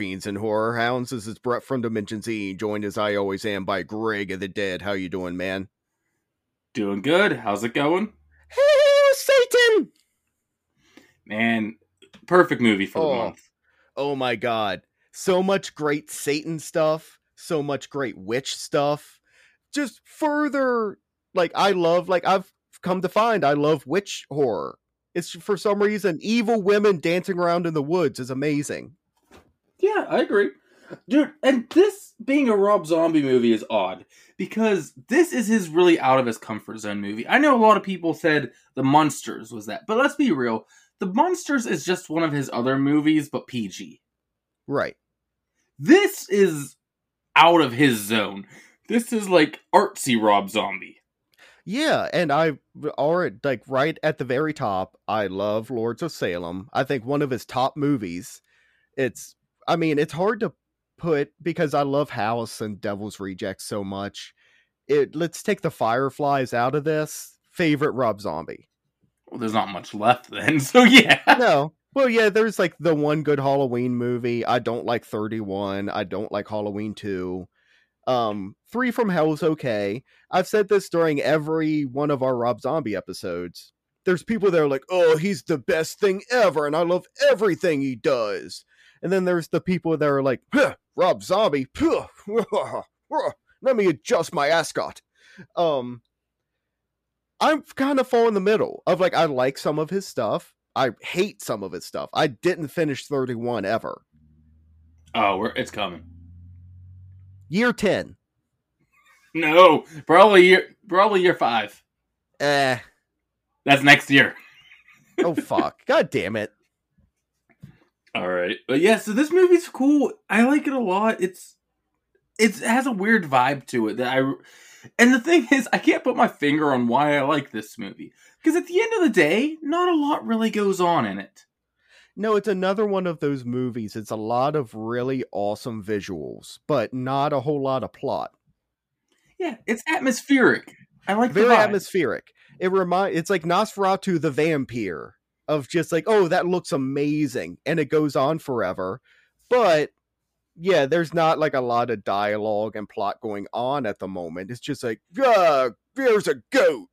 Fiends and Horror Hounds. This is Brett from Dimension Z, joined as I always am by Greg of the Dead. How you doing, man? Doing good. How's it going? Hail Satan! Man, perfect movie for Oh. the month. Oh my god. So much great Satan stuff, so much great witch stuff. Just further like I love like I've come to find I love witch horror. It's for some reason evil women dancing around in the woods is amazing. Yeah, I agree. Dude, and this being a Rob Zombie movie is odd because this is his really out of his comfort zone movie. I know a lot of people said The Monsters was that, but let's be real. The Monsters is just one of his other movies, but PG. Right. This is out of his zone. This is like artsy Rob Zombie. Yeah, and I already like right at the very top, I love Lords of Salem. I think one of his top movies. It's I mean, it's hard to put because I love House and Devil's Rejects so much. It let's take the Fireflies out of this. Favorite Rob Zombie. Well, there's not much left then, so yeah. No. Well, yeah, there's like the one good Halloween movie. I don't like 31. I don't like Halloween 2. Um, Three from Hell's okay. I've said this during every one of our Rob Zombie episodes. There's people that are like, oh, he's the best thing ever, and I love everything he does. And then there's the people that are like, huh, Rob Zombie, huh, let me adjust my ascot. Um, I'm kind of fall in the middle of like, I like some of his stuff. I hate some of his stuff. I didn't finish 31 ever. Oh, we're, it's coming. Year 10. No, probably year probably year five. Eh. That's next year. Oh, fuck. God damn it. All right, but yeah, so this movie's cool. I like it a lot. It's it's it has a weird vibe to it that I. And the thing is, I can't put my finger on why I like this movie because at the end of the day, not a lot really goes on in it. No, it's another one of those movies. It's a lot of really awesome visuals, but not a whole lot of plot. Yeah, it's atmospheric. I like Very atmospheric. It remind it's like Nosferatu the vampire of just like, oh, that looks amazing, and it goes on forever. But yeah, there's not like a lot of dialogue and plot going on at the moment. It's just like, uh, there's a goat.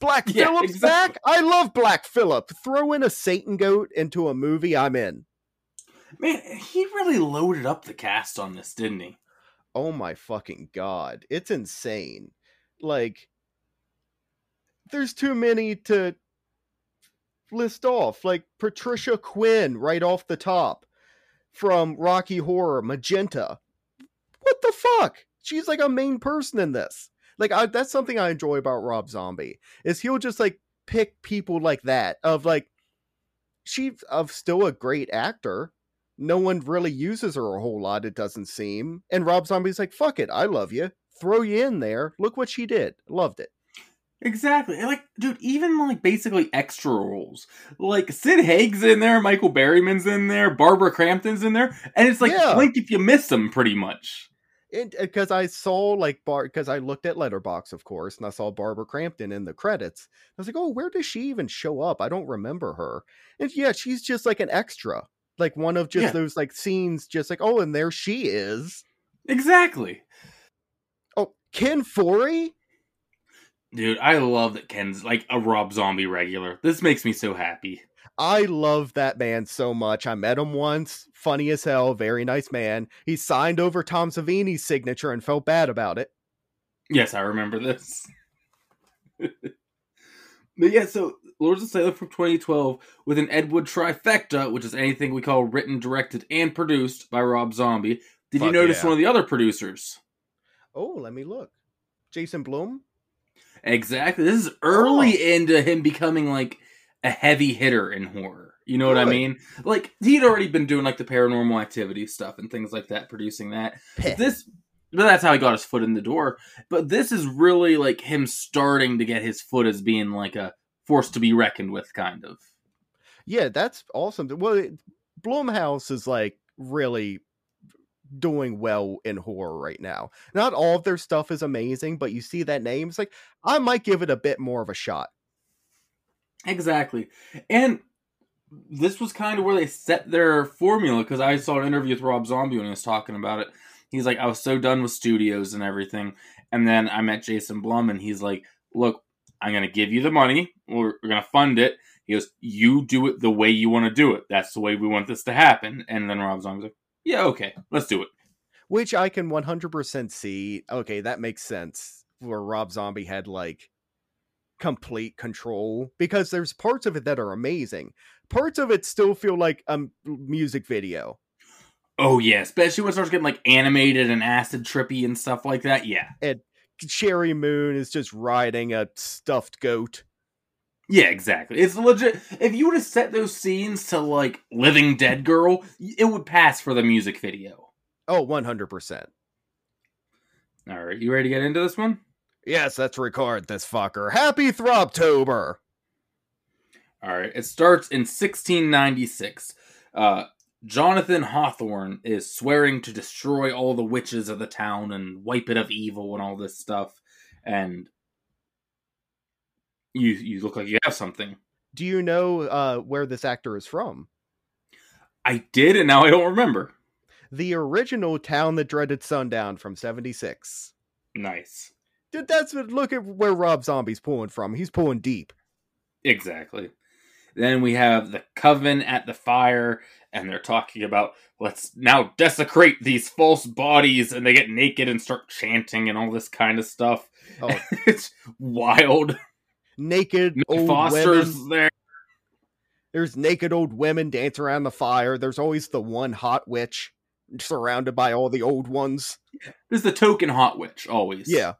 Black Yeah, Phillip's exactly. back. I love Black Phillip. Throw in a Satan goat into a movie, I'm in. Man, he really loaded up the cast on this, didn't he? oh my fucking god it's insane like there's too many to list off like patricia quinn right off the top from rocky horror magenta what the fuck she's like a main person in this like I, that's something i enjoy about rob zombie is he'll just like pick people like that of like she's of still a great actor no one really uses her a whole lot, it doesn't seem. And Rob Zombie's like, fuck it, I love you. Throw you in there. Look what she did. Loved it. Exactly. And, Like, dude, even like basically extra roles. Like Sid Haig's in there, Michael Berryman's in there, Barbara Crampton's in there, and it's like Yeah. blink if you miss them, pretty much. Because uh, I saw like Bar, because I looked at Letterboxd, of course, and I saw Barbara Crampton in the credits. I was like, oh, where does she even show up? I don't remember her. And yeah, she's just like an extra, like one of just Yeah. those like scenes, just like, oh, and there she is. Exactly. Oh, Ken Foree. Dude, I love that Ken's like a Rob Zombie regular. This makes me so happy. I love that man so much. I met him once, funny as hell, very nice man. He signed over Tom Savini's signature and felt bad about it. Yes, I remember this. but yeah, so Lords of Salem from 2012 with an Ed Wood trifecta, which is anything we call written, directed, and produced by Rob Zombie. Did you notice yeah. one of the other producers? Oh, let me look. Jason Blum? Exactly. This is early Oh. into him becoming like a heavy hitter in horror. You know what I mean? Like he'd already been doing like the paranormal activity stuff and things like that, producing that. But this but that's how he got his foot in the door. But this is really like him starting to get his foot as being like a force to be reckoned with, kind of. Yeah, that's awesome. Well, it, Blumhouse is like really doing well in horror right now. Not all of their stuff is amazing, but you see that name, it's like I might give it a bit more of a shot. Exactly. And this was kind of where they set their formula because I saw an interview with Rob Zombie when he was talking about it. He's like, I was so done with studios and everything. And then I met Jason Blum and he's like, Look, I'm going to give you the money. We're, we're going to fund it. He goes, You do it the way you want to do it. That's the way we want this to happen. And then Rob Zombie's like, Yeah, okay, let's do it. Which I can 100% see. Okay, that makes sense. Where Rob Zombie had like complete control because there's parts of it that are amazing. Parts of it still feel like a music video. Oh yeah, especially when it starts getting like animated and acid trippy and stuff like that. Yeah. And Sheri Moon is just riding a stuffed goat. Yeah, exactly. It's legit. If you would have set those scenes to like Living Dead Girl, it would pass for the music video. Oh, 100%. All right, you ready to get into this one? Yes, let's record this fucker. Happy Throbtober! All right, it starts in 1696. Uh, Jonathan Hawthorne is swearing to destroy all the witches of the town and wipe it of evil and all this stuff. And you you look like you have something. Do you know uh, where this actor is from? I did, and now I don't remember. The original Town That Dreaded Sundown from 76. Nice. Dude, that's what, look at where Rob Zombie's pulling from. He's pulling deep. Exactly. Then we have the coven at the fire, and they're talking about let's now desecrate these false bodies, and they get naked and start chanting and all this kind of stuff. Oh. it's wild. Naked Nick old Foster's women. there. There's naked old women dance around the fire. There's always the one hot witch surrounded by all the old ones. There's the token hot witch always. Yeah.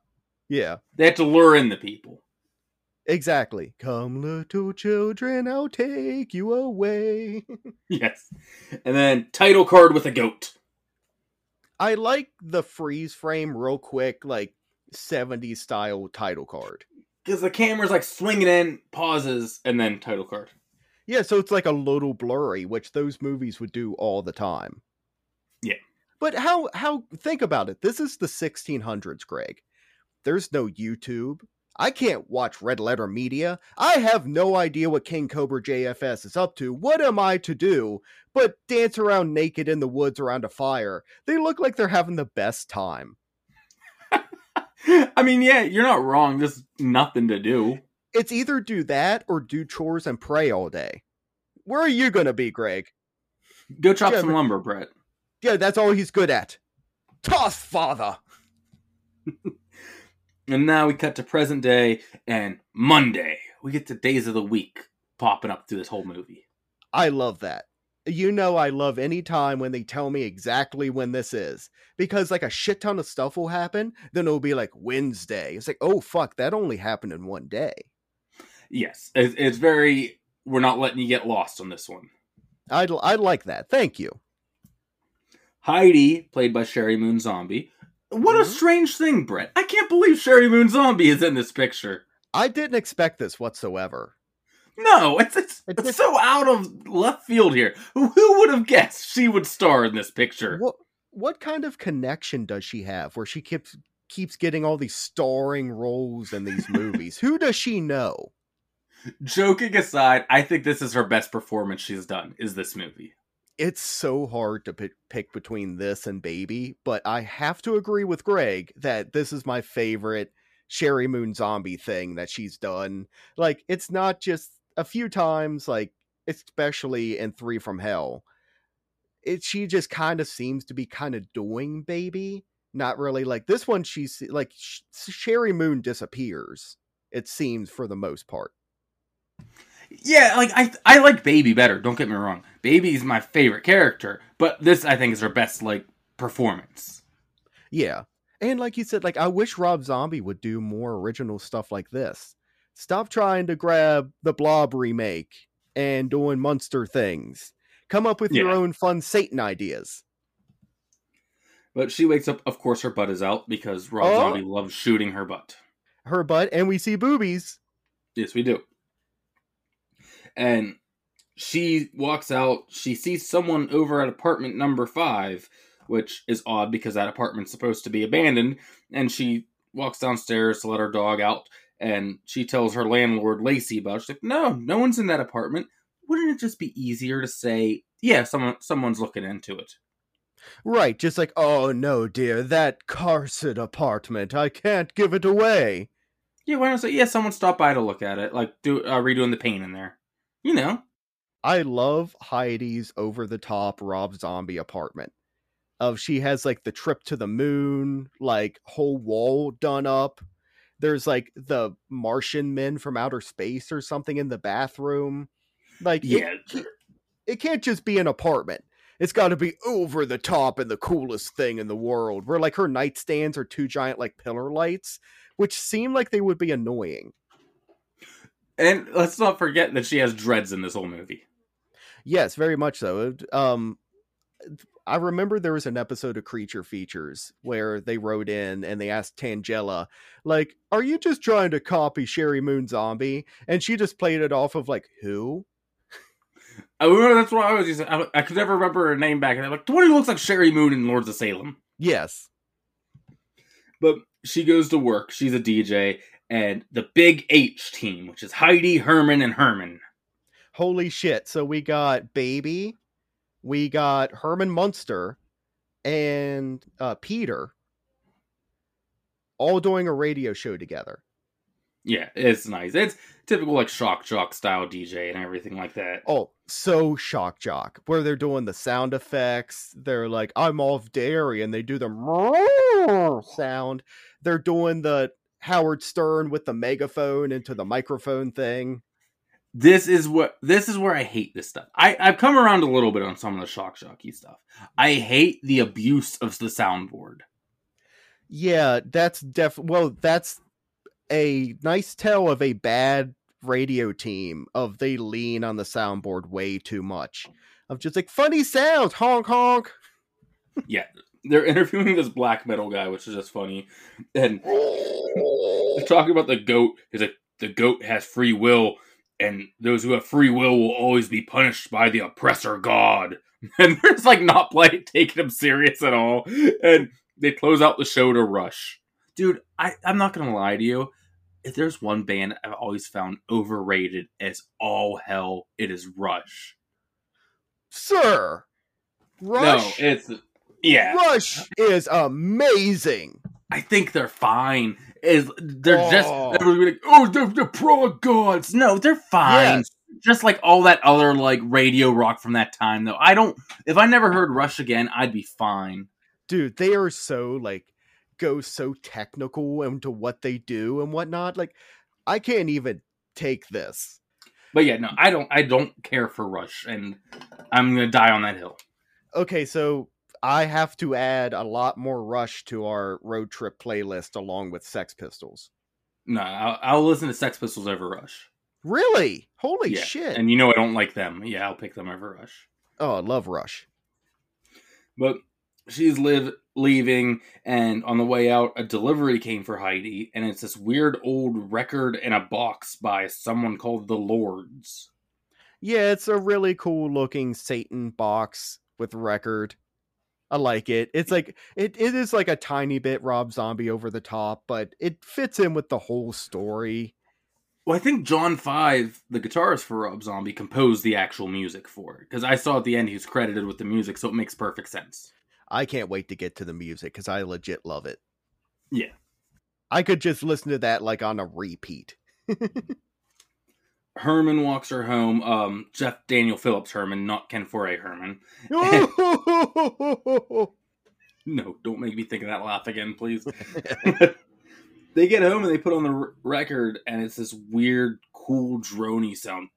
Yeah. They have to lure in the people. Exactly. Come, little children, I'll take you away. yes. And then title card with a goat. I like the freeze frame real quick, like 70s style title card. Because the camera's like swinging in, pauses, and then title card. Yeah, so it's like a little blurry, which those movies would do all the time. Yeah. But how how think about it. This is the 1600s, Greg. There's no YouTube. I can't watch Red Letter Media. I have no idea what King Cobra JFS is up to. What am I to do but dance around naked in the woods around a fire? They look like they're having the best time. I mean, yeah, you're not wrong. There's nothing to do. It's either do that or do chores and pray all day. Where are you going to be, Greg? Go chop yeah, some lumber, Brett. Yeah, that's all he's good at. Toss, father. And now we cut to present day and Monday. We get to days of the week popping up through this whole movie. I love that. You know, I love any time when they tell me exactly when this is because, like, a shit ton of stuff will happen. Then it'll be like Wednesday. It's like, oh, fuck, that only happened in one day. Yes, it's very. We're not letting you get lost on this one. I'd, I'd like that. Thank you. Heidi, played by Sheri Moon Zombie, what a mm-hmm. strange thing, Brett. I can't believe Sheri Moon Zombie is in this picture. I didn't expect this whatsoever. No, it's it's, it's so out of left field here. Who, who would have guessed she would star in this picture? What what kind of connection does she have where she keeps keeps getting all these starring roles in these movies? who does she know? Joking aside, I think this is her best performance she's done. Is this movie? it's so hard to pick, pick between this and Baby, but I have to agree with Greg that this is my favorite Sheri Moon zombie thing that she's done. Like, it's not just a few times, like, especially in Three from Hell. It she just kind of seems to be kind of doing Baby, not really like this one. She's like Sheri Moon disappears. It seems for the most part. Yeah, like I I like Baby better. Don't get me wrong. Baby is my favorite character, but this I think is her best like performance. Yeah. And like you said, like I wish Rob Zombie would do more original stuff like this. Stop trying to grab the Blob remake and doing monster things. Come up with yeah. your own fun Satan ideas. But she wakes up, of course, her butt is out because Rob oh. Zombie loves shooting her butt. Her butt, and we see boobies. Yes, we do and she walks out. She sees someone over at apartment number five, which is odd because that apartment's supposed to be abandoned. And she walks downstairs to let her dog out, and she tells her landlord Lacey about. It. She's like, "No, no one's in that apartment. wouldn't it just be easier to say, yeah, someone someone's looking into it? Right, just like, oh no, dear, that Carson apartment, I can't give it away. Yeah, why not say, yeah, someone stopped by to look at it, like do uh, redoing the paint in there. You know. I love Heidi's over the top Rob Zombie apartment. Of she has like the trip to the moon, like whole wall done up. There's like the Martian men from outer space or something in the bathroom. Like, it- Yeah. it can't just be an apartment. It's got to be over the top and the coolest thing in the world. Where like her nightstands are two giant like pillar lights, which seem like they would be annoying. And let's not forget that she has dreads in this whole movie. Yes, very much so. Um, I remember there was an episode of Creature Features where they wrote in and they asked Tangela, like, "Are you just trying to copy Sheri Moon Zombie?" And she just played it off of like, "Who?" I remember that's what I was using. I, I could never remember her name back. And I'm like, the one who looks like Sheri Moon in Lords of Salem. Yes. But she goes to work. She's a DJ. And the Big H team, which is Heidi, Herman, and Herman. Holy shit. So we got Baby, we got Herman Munster, and uh, Peter all doing a radio show together. Yeah, it's nice. It's typical like shock jock style DJ and everything like that. Oh, so shock jock, where they're doing the sound effects. They're like, I'm off dairy, and they do the sound. They're doing the Howard Stern with the megaphone into the microphone thing. This is what this is where I hate this stuff. I, I've come around a little bit on some of the shock shocky stuff. I hate the abuse of the soundboard. Yeah, that's def. Well, that's a nice tell of a bad radio team. Of they lean on the soundboard way too much. Of just like funny sounds, honk honk. Yeah. They're interviewing this black metal guy, which is just funny. And they're talking about the goat. He's like, the goat has free will, and those who have free will will always be punished by the oppressor god. And they're just like not playing, taking him serious at all. And they close out the show to Rush. Dude, I, I'm not gonna lie to you. If there's one band I've always found overrated as all hell, it is Rush. Sir, Rush. No, it's yeah. Rush is amazing. I think they're fine. Is they're just Oh. everybody like, oh, they're the prog gods. No, they're fine. Yes. Just like all that other like radio rock from that time, though. I don't. If I never heard Rush again, I'd be fine. Dude, they are so like go so technical into what they do and whatnot. Like, I can't even take this. But yeah, no, I don't. I don't care for Rush, and I'm gonna die on that hill. Okay, so I have to add a lot more Rush to our road trip playlist along with Sex Pistols. No, I'll, I'll listen to Sex Pistols over Rush. Really? Holy Yeah, shit. And you know I don't like them. Yeah, I'll pick them over Rush. oh, I love Rush. But she's live leaving, and on the way out, a delivery came for Heidi, and it's this weird old record in a box by someone called the Lords. Yeah, it's a really cool looking Satan box with record. I like it. It's like it, it is like a tiny bit Rob Zombie over the top, but it fits in with the whole story. Well, I think John Five, the guitarist for Rob Zombie, composed the actual music for it because I saw at the end he was credited with the music, so it makes perfect sense. I can't wait to get to the music because I legit love it. Yeah. I could just listen to that like on a repeat. Herman walks her home. Um, Jeff Daniel Phillips Herman, not Ken Foree Herman. No, don't make me think of that laugh again, please. they get home and they put on the r- record, and it's this weird, cool, drony sound.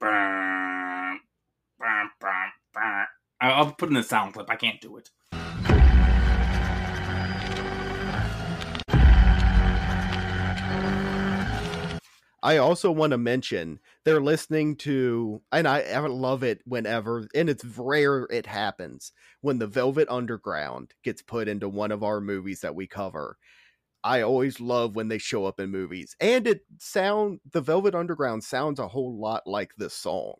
I'll put in the sound clip. I can't do it. I also want to mention they're listening to, and I, I love it whenever, and it's rare it happens when the Velvet Underground gets put into one of our movies that we cover. I always love when they show up in movies, and it sound the Velvet Underground sounds a whole lot like this song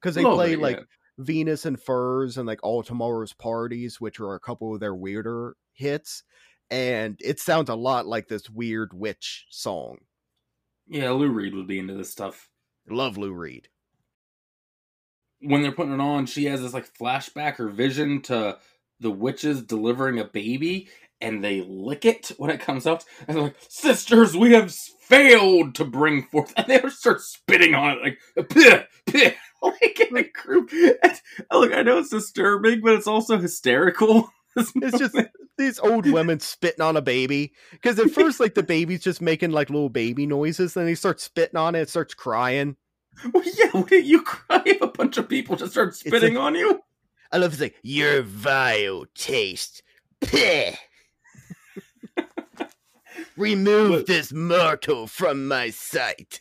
because they play bit, like yeah. Venus in Furs and like All Tomorrow's Parties, which are a couple of their weirder hits, and it sounds a lot like this weird witch song. Yeah, Lou Reed would be into this stuff. Love Lou Reed. when they're putting it on, she has this like flashback or vision to the witches delivering a baby, and they lick it when it comes out, and they're like, "Sisters, we have failed to bring forth," and they start spitting on it like, "Pih, pih." Like in a group. And, look, I know it's disturbing, but it's also hysterical. It's just these old women spitting on a baby. Because at first, like the baby's just making like little baby noises, then he starts spitting on it, starts crying. Well, yeah, wouldn't you cry if a bunch of people just start spitting like- on you? I love it's like your vile taste. Remove But- this mortal from my sight.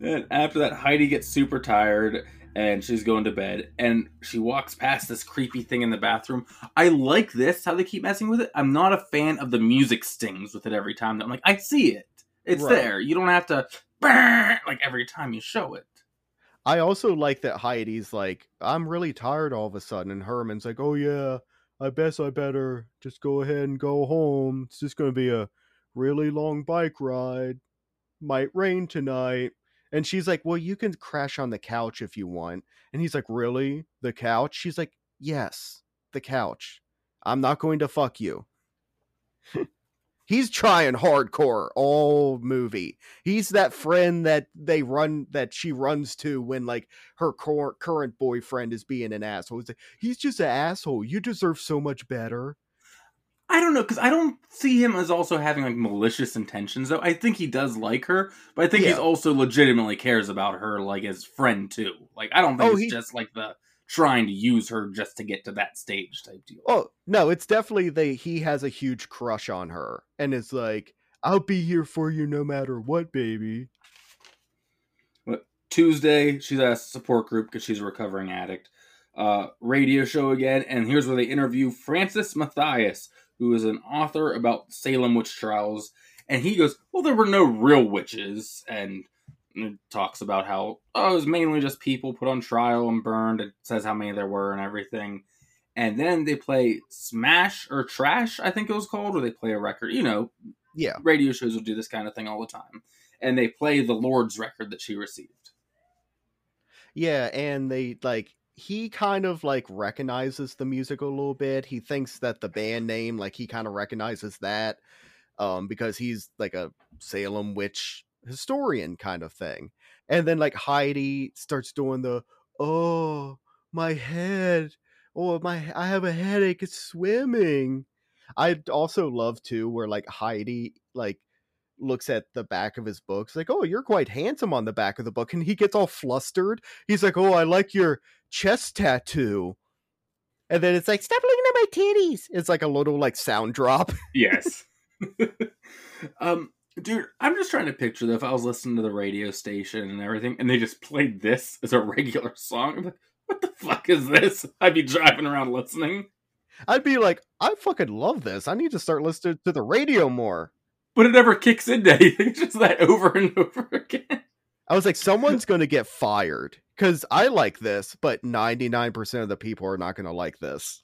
And after that, Heidi gets super tired and she's going to bed. And she walks past this creepy thing in the bathroom. I like this, how they keep messing with it. I'm not a fan of the music stings with it every time. I'm like, I see it. It's Right. there. You don't have to like every time you show it. I also like that Heidi's like, I'm really tired all of a sudden, and Herman's like, Oh yeah, I guess I better just go ahead and go home. It's just gonna be a really long bike ride. Might rain tonight. And she's like, Well, you can crash on the couch if you want. And he's like, Really? The couch? She's like, Yes, the couch. I'm not going to fuck you. He's trying hardcore all movie. He's that friend that they run that she runs to when like her cor- current boyfriend is being an asshole. He's, like, He's just an asshole. You deserve so much better. I don't know, because I don't see him as also having like malicious intentions, though. I think he does like her, but I think he's Yeah. also legitimately cares about her, like as friend too. Like I don't think Oh, it's he- just like the trying to use her just to get to that stage type deal. Oh no, it's definitely they. He has a huge crush on her, and it's like, I'll be here for you no matter what, baby. What Tuesday, she's at a support group because she's a recovering addict. Uh, radio show again, and here's where they interview Francis Matthias, who is an author about Salem witch trials. And he goes, Well, there were no real witches. And talks about how, oh, it was mainly just people put on trial and burned. It says how many there were and everything. And then they play Smash or Trash, I think it was called, where they play a record. You know, Yeah, radio shows will do this kind of thing all the time. And they play the Lord's record that she received. yeah, and they like he kind of like recognizes the music a little bit. He thinks that the band name, like he kind of recognizes that, um, because he's like a Salem witch historian kind of thing. And then like Heidi starts doing the oh my head, oh my I have a headache. It's swimming. I'd also love to where like Heidi like looks at the back of his books like oh you're quite handsome on the back of the book and he gets all flustered he's like oh i like your chest tattoo and then it's like stop looking at my titties it's like a little like sound drop Yes. um, dude, I'm just trying to picture that if I was listening to the radio station and everything, and they just played this as a regular song. I'm like, what the fuck is this? I'd be driving around listening. i'd be like i fucking love this i need to start listening to the radio more But it never kicks into anything. It's just that over and over again. i was like someone's gonna get fired because i like this but 99% of the people are not gonna like this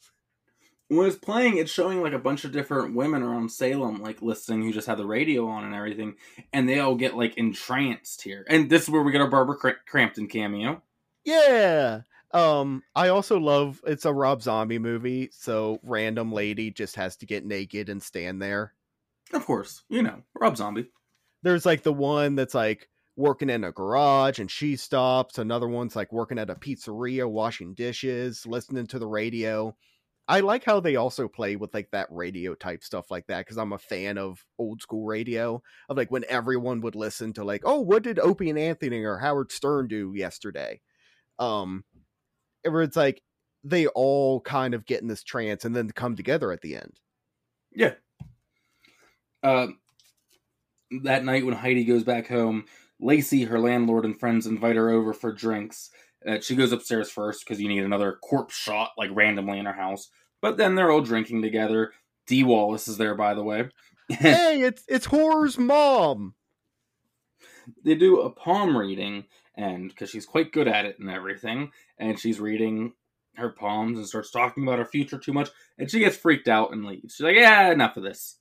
When it's playing, it's showing like a bunch of different women around Salem, like listening, who just have the radio on and everything, and they all get like entranced here. And this is where we get our Barbara Cr- Crampton cameo. Yeah. Um, I also love it's a Rob Zombie movie, so random lady just has to get naked and stand there. Of course, you know, Rob Zombie. There's like the one that's like working in a garage and she stops. Another one's like working at a pizzeria washing dishes, listening to the radio. I like how they also play with like that radio type stuff like that because I'm a fan of old school radio of like when everyone would listen to like, oh, what did Opie and Anthony or Howard Stern do yesterday? Um, where it's like they all kind of get in this trance and then come together at the end. Yeah. Uh, that night when Heidi goes back home, Lacey, her landlord, and friends invite her over for drinks. Uh, she goes upstairs first because you need another corpse shot, like randomly in her house. But then they're all drinking together. Dee Wallace is there, by the way. hey, it's it's horror's mom. they do a palm reading, and because she's quite good at it and everything, and she's reading her palms and starts talking about her future too much, and she gets freaked out and leaves. She's like, "Yeah, enough of this."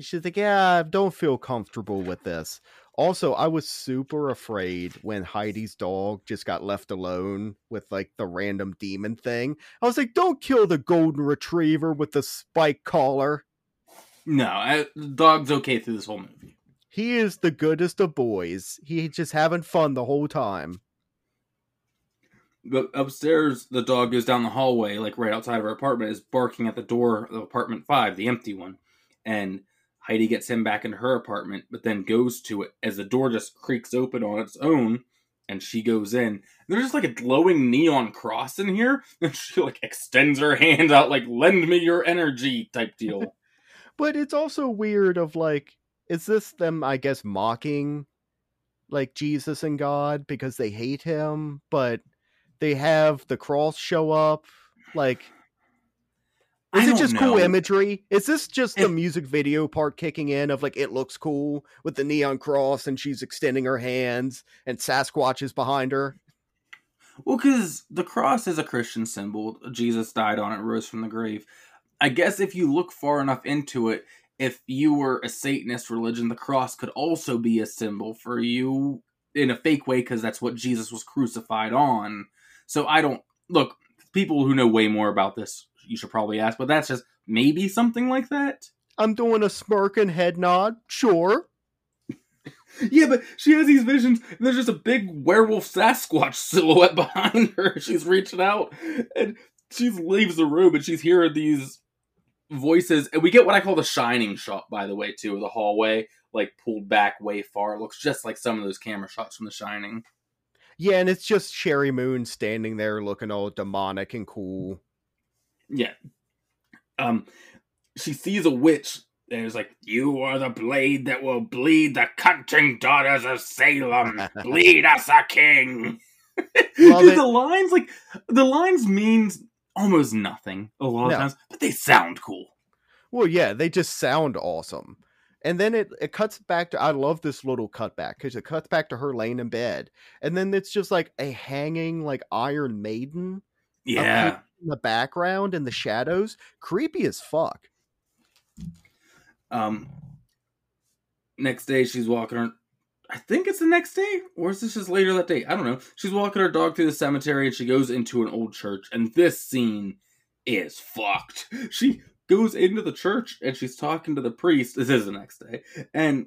She's like, yeah, I don't feel comfortable with this. Also, I was super afraid when Heidi's dog just got left alone with like the random demon thing. I was like, don't kill the golden retriever with the spike collar. No, I, the dog's okay through this whole movie. He is the goodest of boys. He just having fun the whole time. But upstairs, the dog goes down the hallway, like right outside of her apartment, is barking at the door of apartment five, the empty one. And Heidi gets him back into her apartment, but then goes to it as the door just creaks open on its own, and she goes in. There's just like a glowing neon cross in here, and she like extends her hand out, like "Lend me your energy" type deal. but it's also weird. Of like, is this them? I guess mocking like Jesus and God because they hate him, but they have the cross show up. Like, is it just know. cool imagery? Is this just the eh. music video part kicking in of like it looks cool with the neon cross and she's extending her hands and Sasquatch is behind her? Well, because the cross is a Christian symbol. Jesus died on it, rose from the grave. I guess if you look far enough into it, if you were a Satanist religion, the cross could also be a symbol for you in a fake way because that's what Jesus was crucified on. So I don't look people who know way more about this. You should probably ask, but that's just maybe something like that. I'm doing a smirk and head nod. Sure. yeah, but she has these visions, and there's just a big werewolf Sasquatch silhouette behind her. She's reaching out, and she leaves the room, and she's hearing these voices. And we get what I call the shining shot, by the way, too, of the hallway, like pulled back way far. It looks just like some of those camera shots from The Shining. Yeah, and it's just Sheri Moon standing there looking all demonic and cool. Yeah. Um she sees a witch and is like, You are the blade that will bleed the cutting daughters of Salem. bleed us a king. Dude, the lines like the lines means almost nothing a lot of no. times, but they sound cool. Well, yeah, they just sound awesome and then it, it cuts back to i love this little cutback because it cuts back to her laying in bed and then it's just like a hanging like iron maiden yeah in the background in the shadows creepy as fuck um next day she's walking her i think it's the next day or is this just later that day i don't know she's walking her dog through the cemetery and she goes into an old church and this scene is fucked she goes into the church and she's talking to the priest. This is the next day. And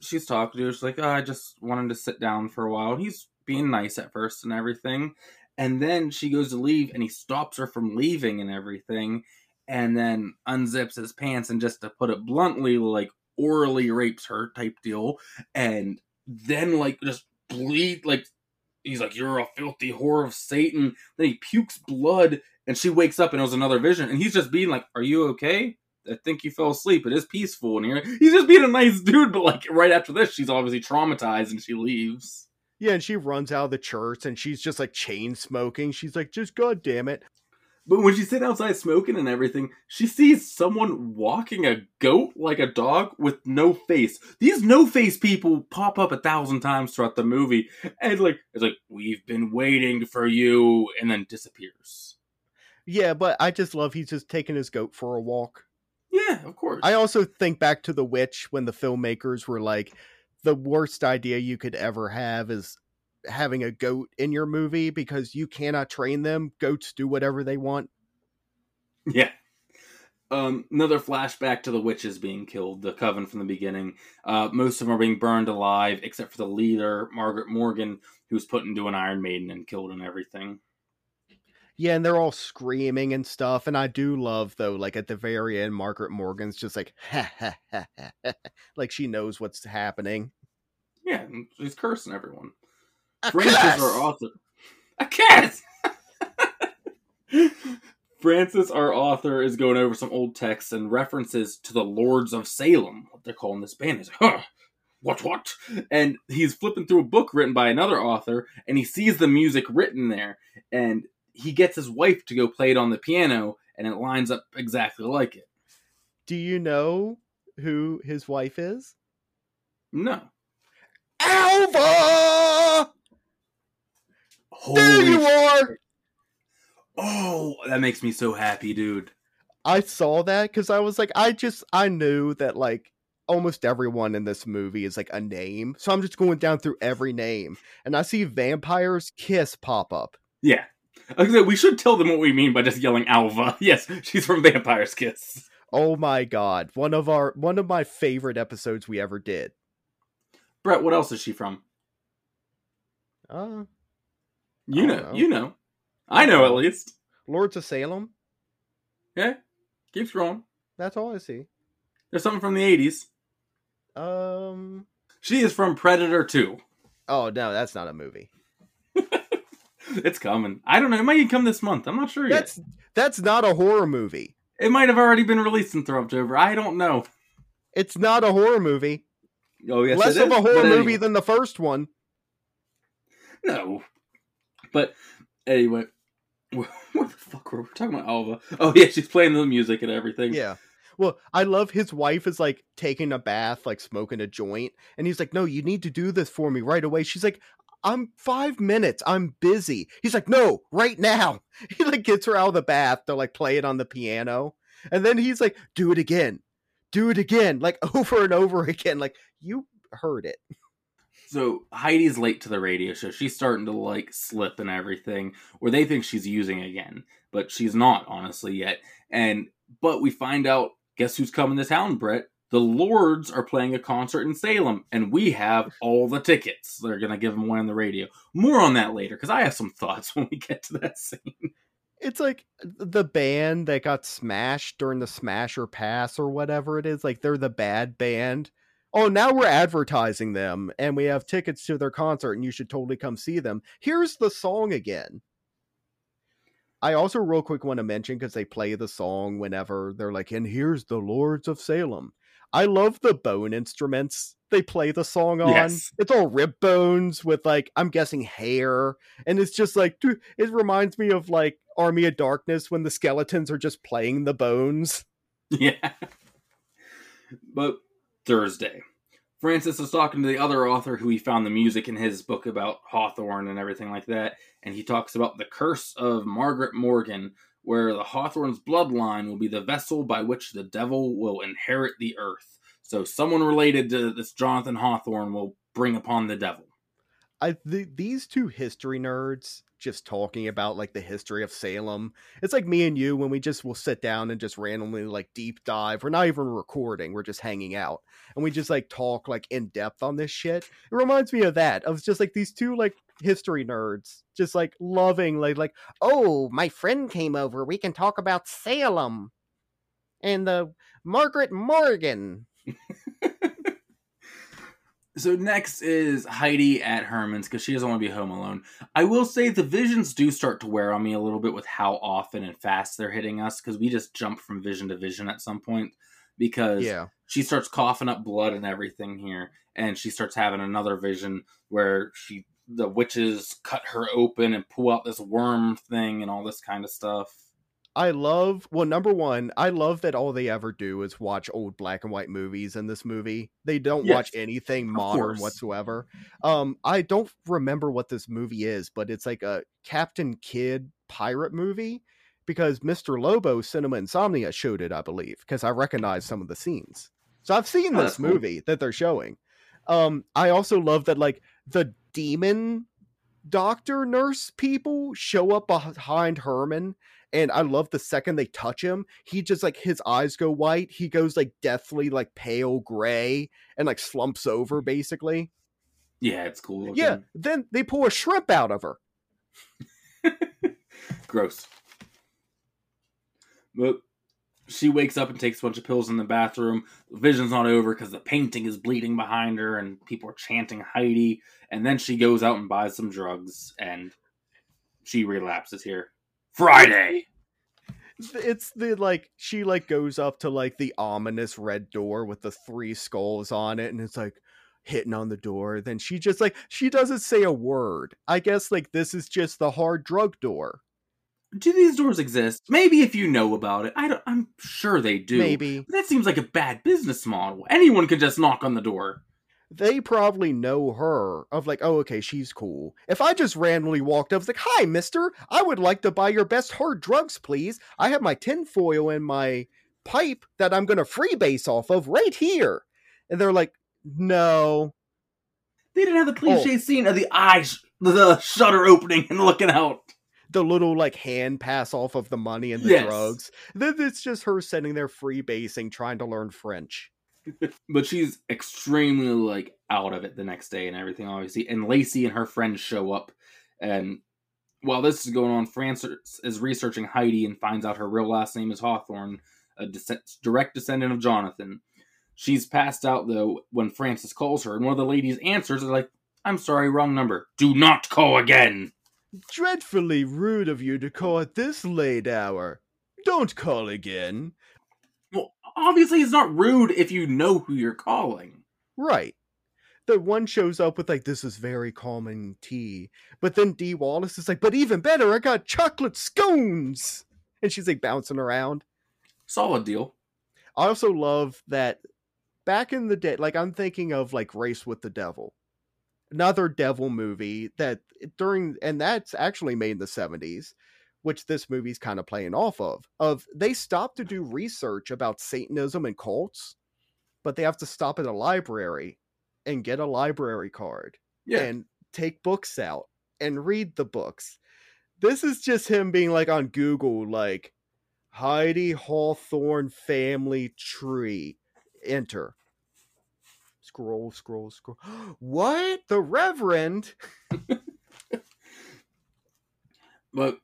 she's talking to her. She's like, oh, I just wanted to sit down for a while. And he's being nice at first and everything. And then she goes to leave and he stops her from leaving and everything. And then unzips his pants and just to put it bluntly, like orally rapes her type deal. And then, like, just bleed, like, he's like, You're a filthy whore of Satan. Then he pukes blood and she wakes up and it was another vision, and he's just being like, "Are you okay?" I think you fell asleep. It is peaceful here. He's just being a nice dude, but like right after this, she's obviously traumatized and she leaves. Yeah, and she runs out of the church and she's just like chain smoking. She's like, just god damn it. But when she's sitting outside smoking and everything, she sees someone walking a goat like a dog with no face. These no face people pop up a thousand times throughout the movie, and like it's like we've been waiting for you, and then disappears. Yeah, but I just love he's just taking his goat for a walk. Yeah, of course. I also think back to The Witch when the filmmakers were like, the worst idea you could ever have is having a goat in your movie because you cannot train them. Goats do whatever they want. Yeah. Um, another flashback to the witches being killed, the coven from the beginning. Uh, most of them are being burned alive, except for the leader, Margaret Morgan, who's put into an Iron Maiden and killed and everything. Yeah, and they're all screaming and stuff. And I do love though, like at the very end, Margaret Morgan's just like, ha, ha, ha, ha, like she knows what's happening. Yeah, she's cursing everyone. A Francis, curse! our author, a curse. Francis, our author, is going over some old texts and references to the Lords of Salem, what they're calling this band. He's like, huh, what, what? And he's flipping through a book written by another author, and he sees the music written there. And he gets his wife to go play it on the piano, and it lines up exactly like it. Do you know who his wife is? No. Alva! Holy there you are! Oh, that makes me so happy, dude. I saw that because I was like, I just, I knew that, like, almost everyone in this movie is like a name. So I'm just going down through every name and I see Vampire's Kiss pop up. Yeah. We should tell them what we mean by just yelling Alva. Yes, she's from Vampire's Kiss. Oh my god. One of our one of my favorite episodes we ever did. Brett, what else is she from? Uh You know, know. you know. I know at least. Lords of Salem. Yeah. Keep scrolling. That's all I see. There's something from the 80s. Um She is from Predator 2. Oh no, that's not a movie. It's coming. I don't know. It might even come this month. I'm not sure yet. That's that's not a horror movie. It might have already been released in October. I don't know. It's not a horror movie. Oh, yes, Less it of is, a horror but movie than the first one. No. But anyway, what the fuck were we talking about Alva? Oh yeah, she's playing the music and everything. Yeah. Well, I love his wife is like taking a bath, like smoking a joint, and he's like, "No, you need to do this for me right away." She's like, "I'm five minutes. I'm busy." He's like, "No, right now." He like gets her out of the bath to like play it on the piano, and then he's like, "Do it again, do it again," like over and over again. Like you heard it. So Heidi's late to the radio show. She's starting to like slip and everything, where they think she's using again, but she's not honestly yet. And but we find out, guess who's coming to town, Brett? The Lords are playing a concert in Salem, and we have all the tickets. They're gonna give them one on the radio. More on that later, because I have some thoughts when we get to that scene. It's like the band that got smashed during the Smasher Pass or whatever it is. Like they're the bad band. Oh, now we're advertising them and we have tickets to their concert and you should totally come see them. Here's the song again. I also, real quick, want to mention because they play the song whenever they're like, and here's the Lords of Salem. I love the bone instruments they play the song on. Yes. It's all rib bones with like, I'm guessing hair. And it's just like, dude, it reminds me of like Army of Darkness when the skeletons are just playing the bones. Yeah. But Thursday. Francis is talking to the other author who he found the music in his book about Hawthorne and everything like that. And he talks about the curse of Margaret Morgan, where the Hawthorne's bloodline will be the vessel by which the devil will inherit the earth. So someone related to this Jonathan Hawthorne will bring upon the devil. I th- these two history nerds just talking about like the history of Salem. It's like me and you when we just will sit down and just randomly like deep dive. We're not even recording, we're just hanging out. And we just like talk like in depth on this shit. It reminds me of that. Of just like these two like history nerds just like loving like like oh, my friend came over. We can talk about Salem and the Margaret Morgan. So next is Heidi at Herman's because she doesn't want to be home alone. I will say the visions do start to wear on me a little bit with how often and fast they're hitting us because we just jump from vision to vision at some point because Yeah. she starts coughing up blood and everything here and she starts having another vision where she the witches cut her open and pull out this worm thing and all this kind of stuff. I love well number 1, I love that all they ever do is watch old black and white movies in this movie. They don't watch anything modern whatsoever. Um I don't remember what this movie is, but it's like a Captain Kidd pirate movie because Mr. Lobo Cinema Insomnia showed it, I believe, because I recognize some of the scenes. So I've seen Oh, this that's cool. movie that they're showing. Um I also love that like the demon doctor nurse people show up behind Herman and I love the second they touch him, he just like his eyes go white. He goes like deathly like pale gray and like slumps over basically. Yeah, it's cool. Looking. Yeah, then they pull a shrimp out of her. Gross. But she wakes up and takes a bunch of pills in the bathroom. The vision's not over because the painting is bleeding behind her and people are chanting Heidi. And then she goes out and buys some drugs and she relapses here. Friday! It's the like she like goes up to like the ominous red door with the three skulls on it and it's like hitting on the door. Then she just like she doesn't say a word. I guess like this is just the hard drug door. Do these doors exist? Maybe if you know about it. I don't, I'm sure they do. Maybe. But that seems like a bad business model. Anyone could just knock on the door. They probably know her of like, oh, okay, she's cool. If I just randomly walked up, was like, hi, mister, I would like to buy your best hard drugs, please. I have my tinfoil and my pipe that I'm going to freebase off of right here. And they're like, no. They didn't have the oh. cliche oh. scene of the eyes, the shutter opening and looking out. The little like hand pass off of the money and the yes. drugs. Then it's just her sitting there free basing, trying to learn French. but she's extremely like out of it the next day and everything, obviously. And Lacey and her friends show up, and while this is going on, Francis er, is researching Heidi and finds out her real last name is Hawthorne, a direct descendant of Jonathan. She's passed out though when Francis calls her, and one of the ladies answers is like, "I'm sorry, wrong number. Do not call again." Dreadfully rude of you to call at this late hour. Don't call again. Obviously it's not rude if you know who you're calling. Right. The one shows up with like this is very calming tea, but then Dee Wallace is like, but even better, I got chocolate scones, and she's like bouncing around. Solid deal. I also love that back in the day, like I'm thinking of like Race with the Devil, another devil movie that during, and that's actually made in the 70s which this movie's kind of playing off of of they stop to do research about satanism and cults but they have to stop at a library and get a library card yeah. and take books out and read the books. This is just him being like on google like heidi hawthorne family tree. Enter. Scroll scroll scroll. What? The reverend? But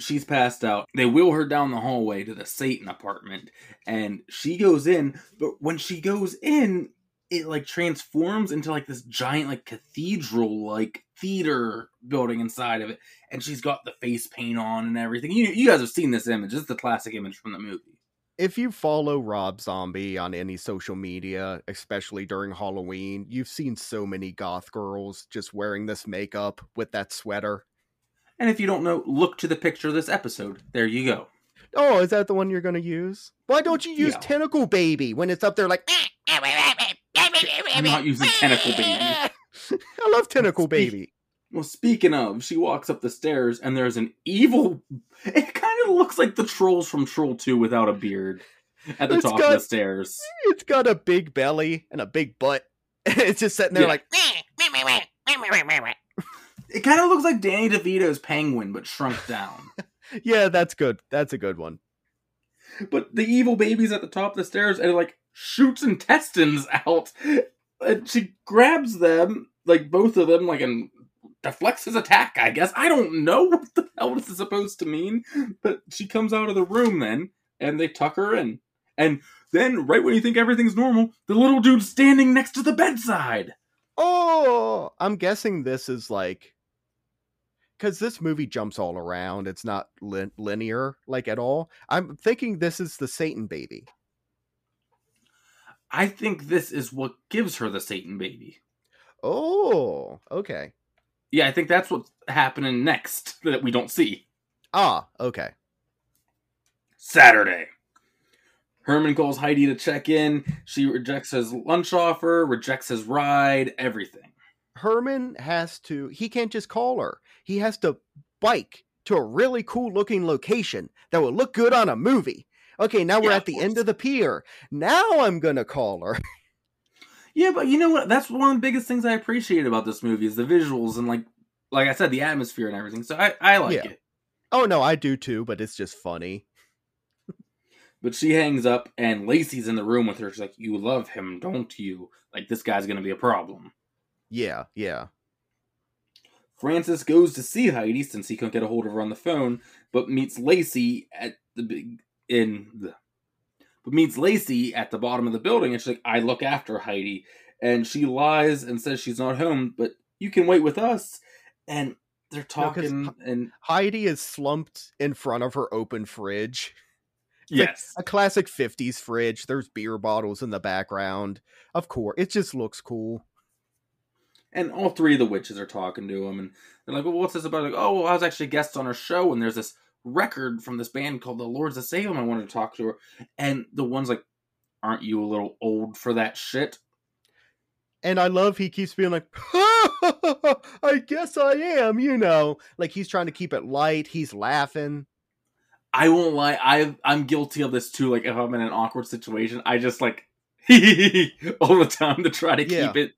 she's passed out. They wheel her down the hallway to the Satan apartment, and she goes in. But when she goes in, it like transforms into like this giant like cathedral like theater building inside of it, and she's got the face paint on and everything. You you guys have seen this image. It's the classic image from the movie. If you follow Rob Zombie on any social media, especially during Halloween, you've seen so many goth girls just wearing this makeup with that sweater. And if you don't know, look to the picture of this episode. There you go. Oh, is that the one you're going to use? Why don't you use yeah. Tentacle Baby when it's up there like. Ah, ah, I'm not using Tentacle Baby. I love Tentacle spe- Baby. Well, speaking of, she walks up the stairs and there's an evil. It kind of looks like the trolls from Troll 2 without a beard at the it's top got, of the stairs. It's got a big belly and a big butt. it's just sitting there yeah. like. Ah, It kind of looks like Danny DeVito's Penguin, but shrunk down. yeah, that's good. That's a good one. But the evil baby's at the top of the stairs and it, like shoots intestines out. And she grabs them, like both of them, like and deflects his attack, I guess. I don't know what the hell this is supposed to mean. But she comes out of the room then, and they tuck her in. And then, right when you think everything's normal, the little dude's standing next to the bedside. Oh, I'm guessing this is like because this movie jumps all around. It's not li- linear like at all. I'm thinking this is the Satan baby. I think this is what gives her the Satan baby. Oh, okay. Yeah, I think that's what's happening next that we don't see. Ah, okay. Saturday. Herman calls Heidi to check in. She rejects his lunch offer, rejects his ride, everything. Herman has to, he can't just call her he has to bike to a really cool looking location that will look good on a movie. Okay, now we're yeah, at the end of the pier. Now I'm gonna call her. yeah, but you know what? That's one of the biggest things I appreciate about this movie is the visuals and like like I said, the atmosphere and everything. So I, I like yeah. it. Oh no, I do too, but it's just funny. but she hangs up and Lacey's in the room with her. She's like, You love him, don't you? Like this guy's gonna be a problem. Yeah, yeah. Francis goes to see Heidi since he couldn't get a hold of her on the phone, but meets Lacey at the big in the but meets Lacey at the bottom of the building and she's like, I look after Heidi. And she lies and says she's not home, but you can wait with us. And they're talking no, and Heidi is slumped in front of her open fridge. yes. Like a classic 50s fridge. There's beer bottles in the background. Of course. It just looks cool and all three of the witches are talking to him, and they're like, "Well, what's this about?" Like, "Oh, well, I was actually a guest on her show, and there's this record from this band called the Lords of Salem. I wanted to talk to her." And the one's like, "Aren't you a little old for that shit?" And I love he keeps being like, "I guess I am," you know, like he's trying to keep it light. He's laughing. I won't lie, I I'm guilty of this too. Like if I'm in an awkward situation, I just like all the time to try to Yeah. keep it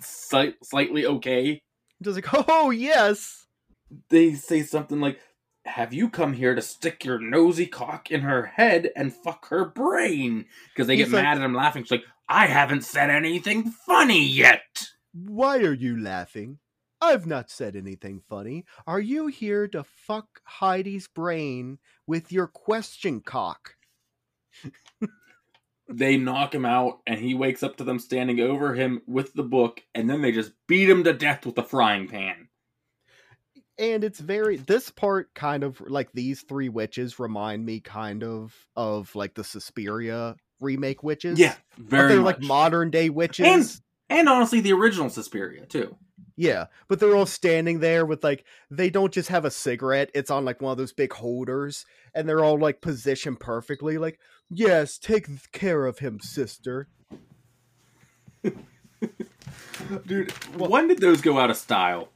slight, slightly okay. Just like, oh yes. They say something like, "Have you come here to stick your nosy cock in her head and fuck her brain?" Because they He's get like- mad at him laughing. She's like, "I haven't said anything funny yet." Why are you laughing? I've not said anything funny. Are you here to fuck Heidi's brain with your question cock? They knock him out, and he wakes up to them standing over him with the book, and then they just beat him to death with a frying pan. and it's very this part kind of like these three witches remind me kind of of like the Suspiria remake witches. Yeah, very they're much. like modern day witches. and honestly, the original Suspiria too. Yeah, but they're all standing there with like they don't just have a cigarette; it's on like one of those big holders, and they're all like positioned perfectly. Like, yes, take care of him, sister. Dude, when did those go out of style?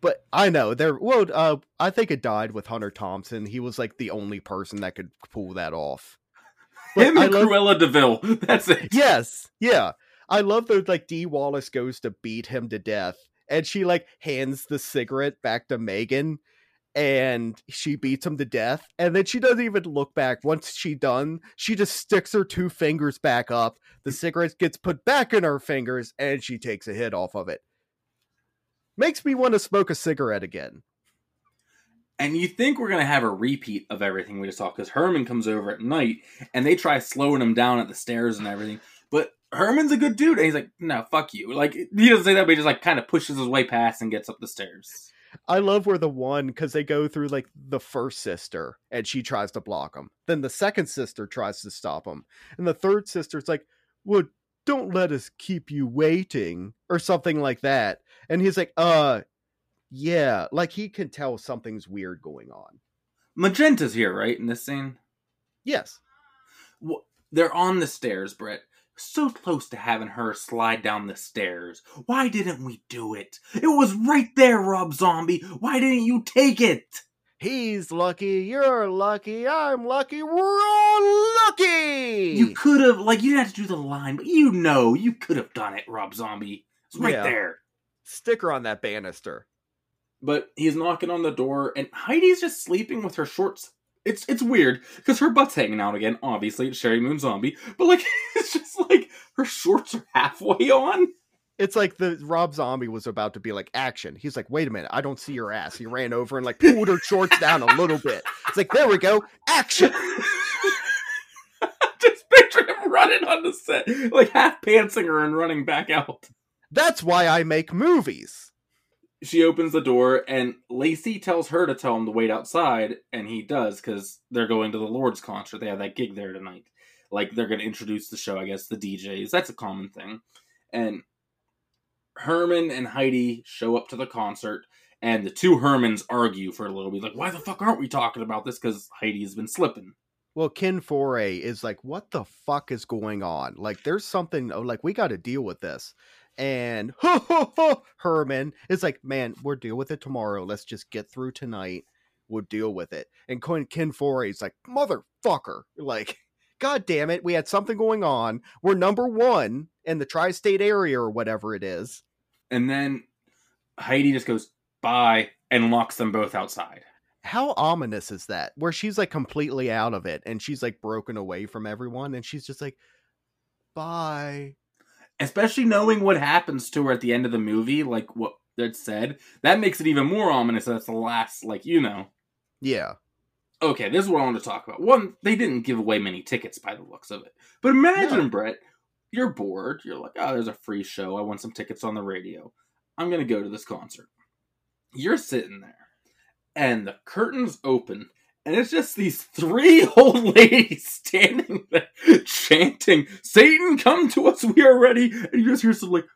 But I know they're well. Uh, I think it died with Hunter Thompson. He was like the only person that could pull that off. But Him I and love- Cruella de Vil. That's it. Yes, yeah. I love that like Dee Wallace goes to beat him to death, and she like hands the cigarette back to Megan, and she beats him to death, and then she doesn't even look back. Once she done, she just sticks her two fingers back up. The cigarette gets put back in her fingers, and she takes a hit off of it. Makes me want to smoke a cigarette again. And you think we're gonna have a repeat of everything we just saw because Herman comes over at night and they try slowing him down at the stairs and everything. Herman's a good dude, and he's like, "No, fuck you." Like he doesn't say that, but he just like kind of pushes his way past and gets up the stairs. I love where the one because they go through like the first sister and she tries to block him. Then the second sister tries to stop him, and the third sister's like, "Well, don't let us keep you waiting," or something like that. And he's like, "Uh, yeah," like he can tell something's weird going on. Magenta's here, right, in this scene. Yes, Wh- They're on the stairs, Brett. So close to having her slide down the stairs. Why didn't we do it? It was right there, Rob Zombie. Why didn't you take it? he's lucky. You're lucky. I'm lucky. We're all lucky. You could have, like, you didn't have to do the line, but you know, you could have done it, Rob Zombie. It's right Yeah. there. Sticker on that banister. But he's knocking on the door, and Heidi's just sleeping with her shorts. It's it's weird because her butt's hanging out again. Obviously, it's Sheri Moon Zombie, but like it's just like her shorts are halfway on. it's like the Rob Zombie was about to be like action. He's like, wait a minute, I don't see your ass. He ran over and like pulled her shorts down a little bit. It's like, there we go, action. just picture him running on the set, like half pantsing her and running back out. That's why I make movies. She opens the door, and Lacey tells her to tell him to wait outside, and he does because they're going to the Lord's concert. They have that gig there tonight. Like they're going to introduce the show, I guess, the DJs. That's a common thing. And Herman and Heidi show up to the concert, and the two Hermans argue for a little bit. Like, why the fuck aren't we talking about this? Because Heidi's been slipping. Well, Ken Foree is like, what the fuck is going on? Like, there's something, oh, like, we got to deal with this. And Herman is like, man, we'll deal with it tomorrow. Let's just get through tonight. We'll deal with it. And Ken, Ken Foree is like, motherfucker. Like, god damn it. We had something going on. We're number one in the tri state area or whatever it is. And then Heidi just goes, bye, and locks them both outside. How ominous is that? Where she's like completely out of it and she's like broken away from everyone and she's just like, bye. Especially knowing what happens to her at the end of the movie, like what it said, that makes it even more ominous. That's the last, like you know. Yeah. Okay, this is what I want to talk about. One, they didn't give away many tickets by the looks of it, but imagine, No. Brett, you're bored. You're like, oh, there's a free show. I want some tickets on the radio. I'm gonna go to this concert. You're sitting there, and the curtains open. And it's just these three old ladies standing there chanting, Satan, come to us, we are ready. And you just hear some like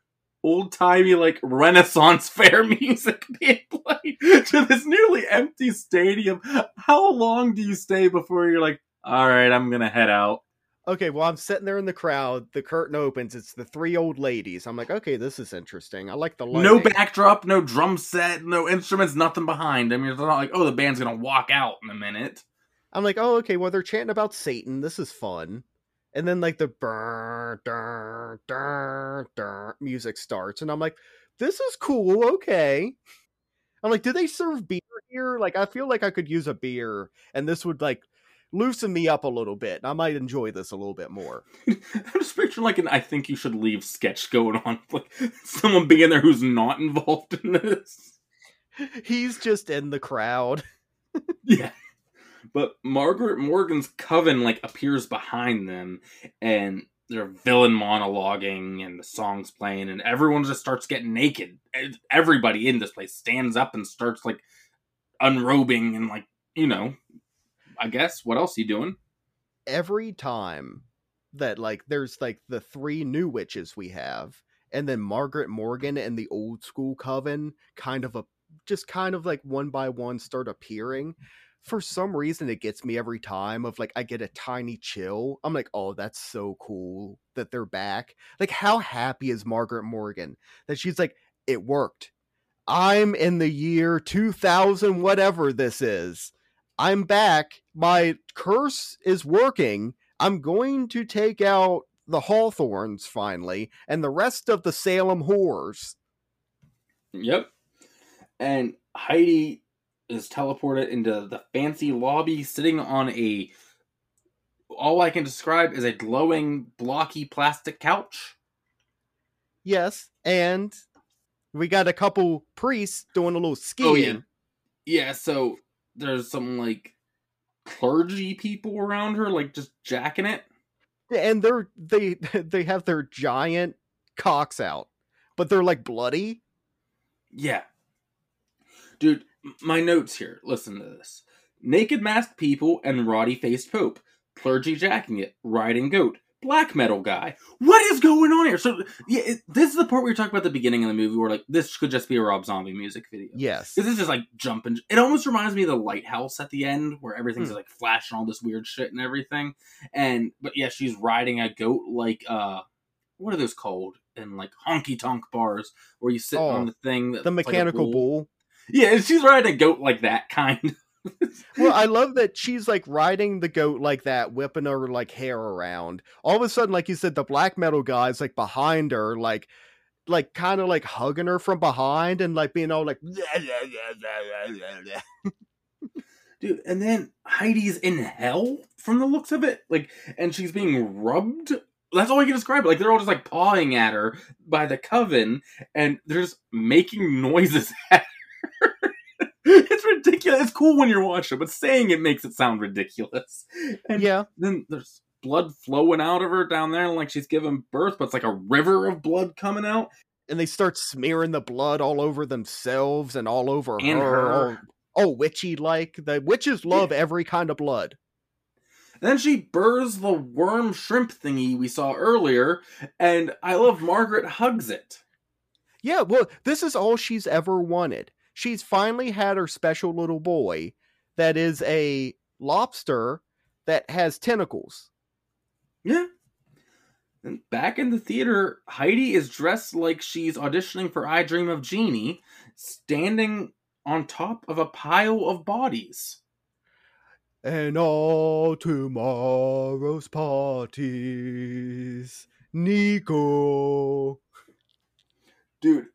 old timey, like Renaissance fair music being played to this nearly empty stadium. How long do you stay before you're like, all right, I'm gonna head out? Okay, well, I'm sitting there in the crowd. The curtain opens. It's the three old ladies. I'm like, okay, this is interesting. I like the lighting. No backdrop, no drum set, no instruments, nothing behind. I mean, it's not like, oh, the band's gonna walk out in a minute. I'm like, oh, okay, well, they're chanting about Satan. This is fun. and then like the burr, durr, durr, durr, music starts, and I'm like, this is cool. Okay. I'm like, do they serve beer here? Like, I feel like I could use a beer, and this would like loosen me up a little bit. I might enjoy this a little bit more. I'm just picturing like an I think you should leave sketch going on, like someone being there who's not involved in this. He's just in the crowd. yeah. But Margaret Morgan's coven like appears behind them and they're villain monologuing and the song's playing and everyone just starts getting naked. Everybody in this place stands up and starts like unrobing and like, you know, I guess what else you doing? Every time that like there's like the three new witches we have and then Margaret Morgan and the old school coven kind of a just kind of like one by one start appearing for some reason it gets me every time of like I get a tiny chill. I'm like, "Oh, that's so cool that they're back." Like how happy is Margaret Morgan that she's like, "It worked. I'm in the year 2000 whatever this is. I'm back. My curse is working. I'm going to take out the Hawthornes finally and the rest of the Salem whores." Yep. And Heidi is teleported into the fancy lobby sitting on a all I can describe is a glowing blocky plastic couch. Yes, and we got a couple priests doing a little skiing. Oh, yeah. yeah, so there's some like clergy people around her like just jacking it. And they're they they have their giant cocks out, but they're like bloody. Yeah. Dude, my notes here. Listen to this. Naked masked people and roddy faced pope. Clergy jacking it. Riding goat. Black metal guy. What is going on here? So yeah, it, this is the part we were talking about at the beginning of the movie, where like this could just be a Rob Zombie music video. Yes, because this is like jumping. It almost reminds me of the lighthouse at the end, where everything's hmm. like flashing all this weird shit and everything. And but yeah, she's riding a goat like uh, what are those called? In like honky tonk bars, where you sit oh, on the thing, the mechanical like bull. Yeah, she's riding a goat like that kind. Well, I love that she's like riding the goat like that, whipping her like hair around. All of a sudden, like you said, the black metal guy's like behind her, like like kind of like hugging her from behind and like being all like dude and then heidi's in hell from the looks of it like and she's being rubbed that's all I can describe it. Like they're all just like pawing at her by the coven, and they're just making noises at it's ridiculous. It's cool when you're watching, but saying it makes it sound ridiculous. And yeah. Then there's blood flowing out of her down there, like she's giving birth, but it's like a river of blood coming out. And they start smearing the blood all over themselves and all over and her. her. Oh, witchy like. The witches love yeah. every kind of blood. And then she burrs the worm shrimp thingy we saw earlier, and I love Margaret hugs it. Yeah, well, this is all she's ever wanted she's finally had her special little boy that is a lobster that has tentacles. Yeah. And back in the theater, Heidi is dressed like she's auditioning for I Dream of Jeannie, standing on top of a pile of bodies. And all tomorrow's parties, Nico. Dude,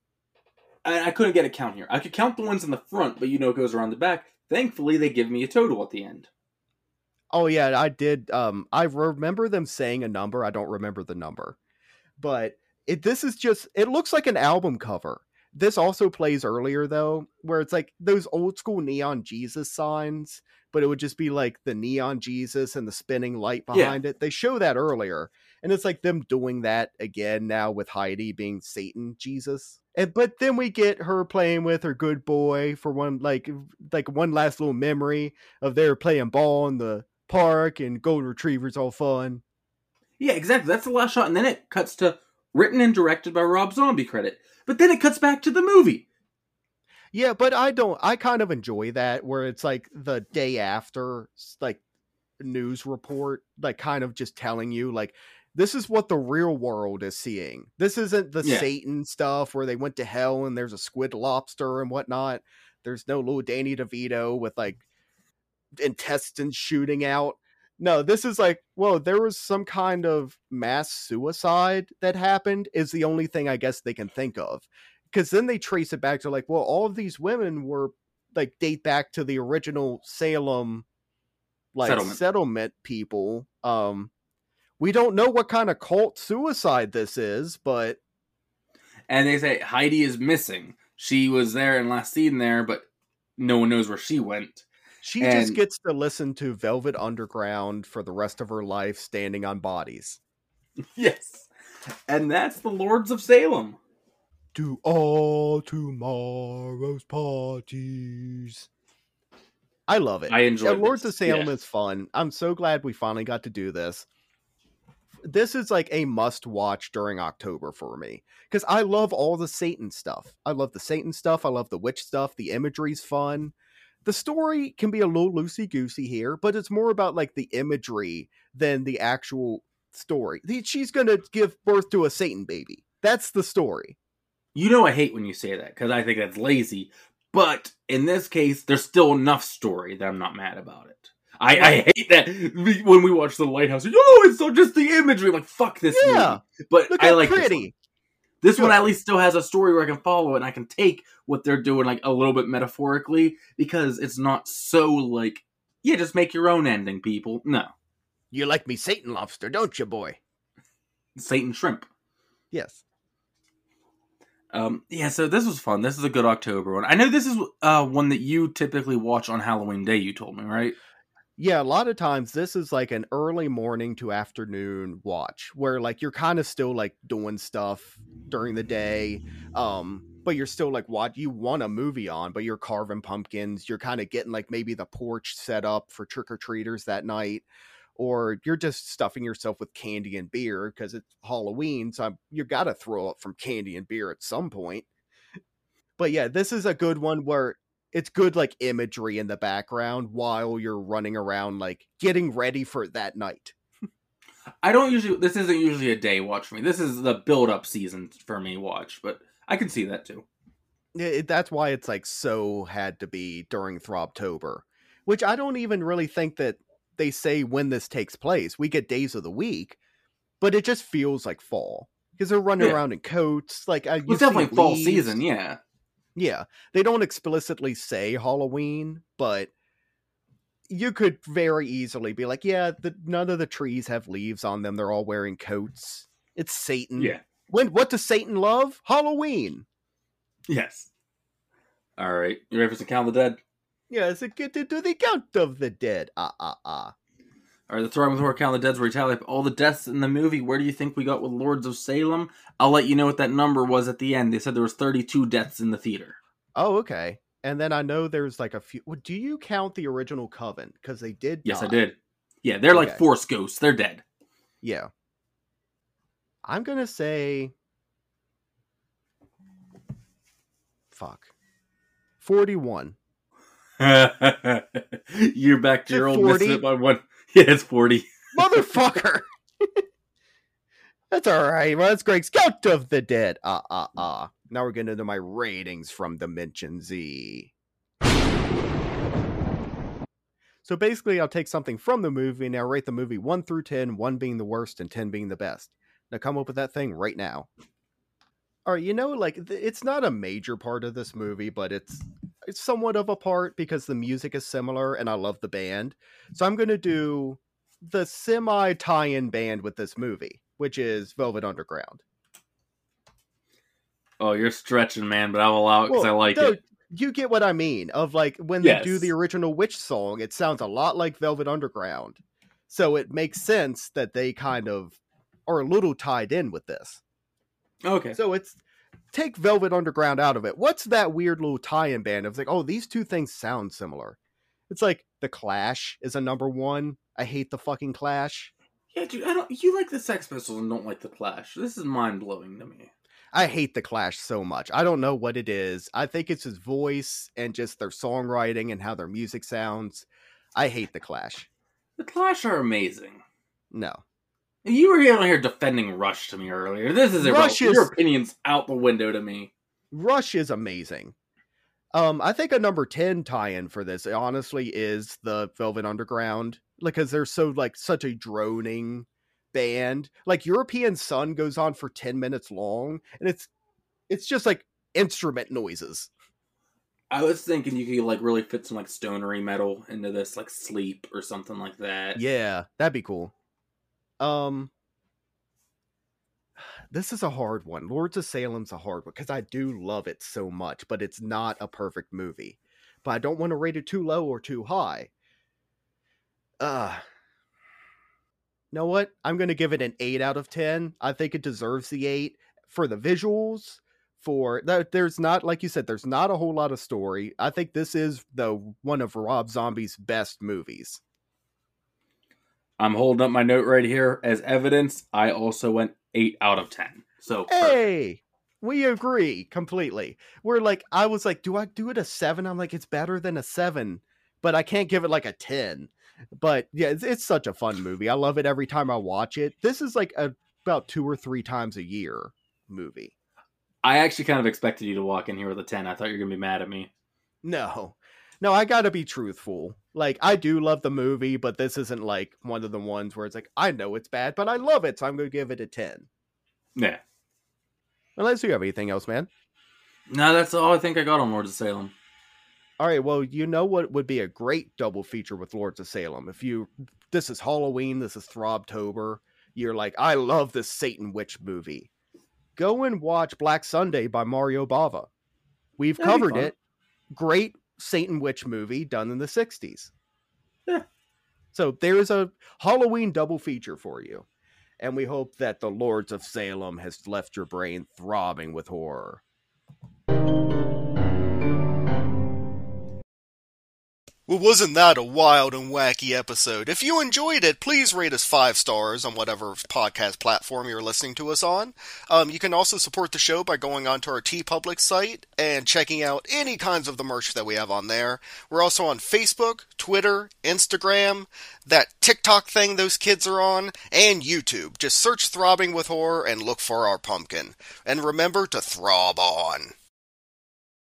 I, I couldn't get a count here. I could count the ones in the front, but you know it goes around the back. Thankfully, they give me a total at the end. Oh yeah, I did. Um, I remember them saying a number. I don't remember the number, but it. This is just. It looks like an album cover. This also plays earlier though, where it's like those old school neon Jesus signs, but it would just be like the neon Jesus and the spinning light behind yeah. it. They show that earlier, and it's like them doing that again now with Heidi being Satan Jesus. And but then we get her playing with her good boy for one like like one last little memory of their playing ball in the park and golden retrievers all fun. Yeah, exactly. That's the last shot, and then it cuts to written and directed by Rob Zombie credit. But then it cuts back to the movie. Yeah, but I don't. I kind of enjoy that where it's like the day after, like news report, like kind of just telling you like this is what the real world is seeing. This isn't the yeah. Satan stuff where they went to hell and there's a squid lobster and whatnot. There's no little Danny DeVito with like intestines shooting out. No, this is like, well, there was some kind of mass suicide that happened, is the only thing I guess they can think of. Because then they trace it back to like, well, all of these women were like date back to the original Salem like Settlement. settlement, people. Um we don't know what kind of cult suicide this is, but And they say Heidi is missing. She was there and last seen there, but no one knows where she went. she just gets to listen to Velvet Underground for the rest of her life standing on bodies. Yes. And that's the Lords of Salem. to all tomorrow's parties. I love it. I Yeah, enjoyed Lords of Salem Yeah. is fun. I'm so glad we finally got to do this. This is like a must watch during October for me because I love all the Satan stuff. I love the Satan stuff. I love the witch stuff. The imagery's fun. The story can be a little loosey goosey here, but it's more about like the imagery than the actual story. She's going to give birth to a Satan baby. That's the story. You know I hate when you say that because I think that's lazy. But in this case, there's still enough story that I'm not mad about it. I, I hate that when we watch the lighthouse. Oh, it's so just the imagery. I'm like fuck this Yeah. movie. But Look I like this one. This one at least still has a story where I can follow and I can take what they're doing like a little bit metaphorically because it's not so like yeah, just make your own ending, people. No, You like me Satan lobster, don't you, boy? Satan shrimp. Yes. Um, yeah, so this was fun. This is a good October one. I know this is uh one that you typically watch on Halloween Day. You told me, right? Yeah, a lot of times this is like an early morning to afternoon watch where like you're kind of still like doing stuff during the day. Um, but you're still like what you want a movie on, but you're carving pumpkins, you're kind of getting like maybe the porch set up for trick or treaters that night. Or you're just stuffing yourself with candy and beer because it's Halloween, so I'm, you got to throw up from candy and beer at some point. But yeah, this is a good one where it's good like imagery in the background while you're running around like getting ready for that night. I don't usually. This isn't usually a day watch for me. This is the build up season for me watch, but I can see that too. It- that's why it's like so had to be during Throbtober, which I don't even really think that they say when this takes place. We get days of the week, but it just feels like fall because they're running Yeah. around in coats. Like I, Well, it's definitely fall season. Yeah, Yeah, they don't explicitly say Halloween, but you could very easily be like, yeah, the, none of the trees have leaves on them. They're all wearing coats. It's Satan. yeah, When what does Satan love? Halloween. yes. All right, you ready for some Count of the Dead? Yes, it get to do the count of the dead. Ah ah ah. Right, the Throbbing with Horror Count of the Dead's where we tally up all the deaths in the movie. Where do you think we got with Lords of Salem? I'll let you know what that number was at the end. They said there was 32 deaths in the theater. Oh, okay. And then I know there's like a few. well, Do you count the original Coven? Because they did. Yes, I did. Yeah, they're like Okay. Force ghosts. They're dead. Yeah. I'm gonna say. Fuck. Forty-one. You're back to your old 40? missing by one. Yeah, it's 40. Motherfucker. That's all right. Well, that's Greg's Count of the Dead. Ah, ah, ah. Now we're getting into my ratings from Dimension Z. So basically, I'll take something from the movie and I'll rate the movie 1 through 10, 1 being the worst and 10 being the best. Now come up with that thing right now. All right, you know, like th- it's not a major part of this movie, but it's somewhat of a part because the music is similar and I love the band. So I'm going to do the semi tie-in band with this movie, which is Velvet Underground. Oh, you're stretching, man, but I'll allow it because I like no, it. You get what I mean. Of like when they do the original Witch song, it sounds a lot like Velvet Underground. So it makes sense that they kind of are a little tied in with this. Okay. So it's take Velvet Underground out of it. What's that weird little tie-in band? It's like, oh, these two things sound similar. It's like the Clash is a number one. I hate the fucking Clash. Yeah, dude, I don't. You like the Sex Pistols and don't like the Clash. This is mind blowing to me. I hate the Clash so much. I don't know what it is. I think it's his voice and just their songwriting and how their music sounds. I hate the Clash. The Clash are amazing. No. You were here here defending Rush to me earlier. This is Rush irrelevant. Your opinion's out the window to me. Rush is amazing. Um, I think a number 10 tie-in for this honestly is the Velvet Underground because they're so like such a droning band. Like European Son goes on for 10 minutes long and it's it's just like instrument noises. I was thinking you could like really fit some like stonery metal into this, like sleep or something like that. Yeah, that'd be cool. Um this is a hard one. Lords of Salem's a hard one because I do love it so much, but it's not a perfect movie. But I don't want to rate it too low or too high. Uh know what? I'm to give it an 8 out of 10. I think it deserves the 8 for the visuals, for that there's not like you said there's not a whole lot of story. I think this is the one of Rob Zombie's best movies. I'm holding up my note right here as evidence. I also went 8 out of 10. So Hey, perfect. we agree completely. We're like I was like do I do it a 7? I'm like it's better than a 7, but I can't give it like a 10 but yeah, it's, it's, such a fun movie. I love it every time I watch it. This is like a, about two or three times a year movie. I actually kind of expected you to walk in here with a 10. I thought you were going to be mad at me. No. No, I got to be truthful. Like I do love the movie, but this isn't like one of the ones where it's like I know it's bad, but I love it, so I'm going to give it a 10. Yeah. Unless you have anything else, man. No, that's all I think I got on Lords of Salem. All right, well, you know what would be a great double feature with Lords of Salem? If you this is Halloween, this is Throbtober, you're like, I love this Satan Witch movie. Go and watch Black Sunday by Mario Bava. We've That'd covered it. Great Satan Witch movie done in the 60s. Yeah. So there's a Halloween double feature for you. And we hope that the Lords of Salem has left your brain throbbing with horror. Well, wasn't that a wild and wacky episode? If you enjoyed it, please rate us five stars on whatever podcast platform you're listening to us on. Um, you can also support the show by going onto our TeePublic site and checking out any kinds of the merch that we have on there. We're also on Facebook, Twitter, Instagram, that TikTok thing those kids are on, and YouTube. Just search Throbbing with Horror and look for our pumpkin. And remember to throb on.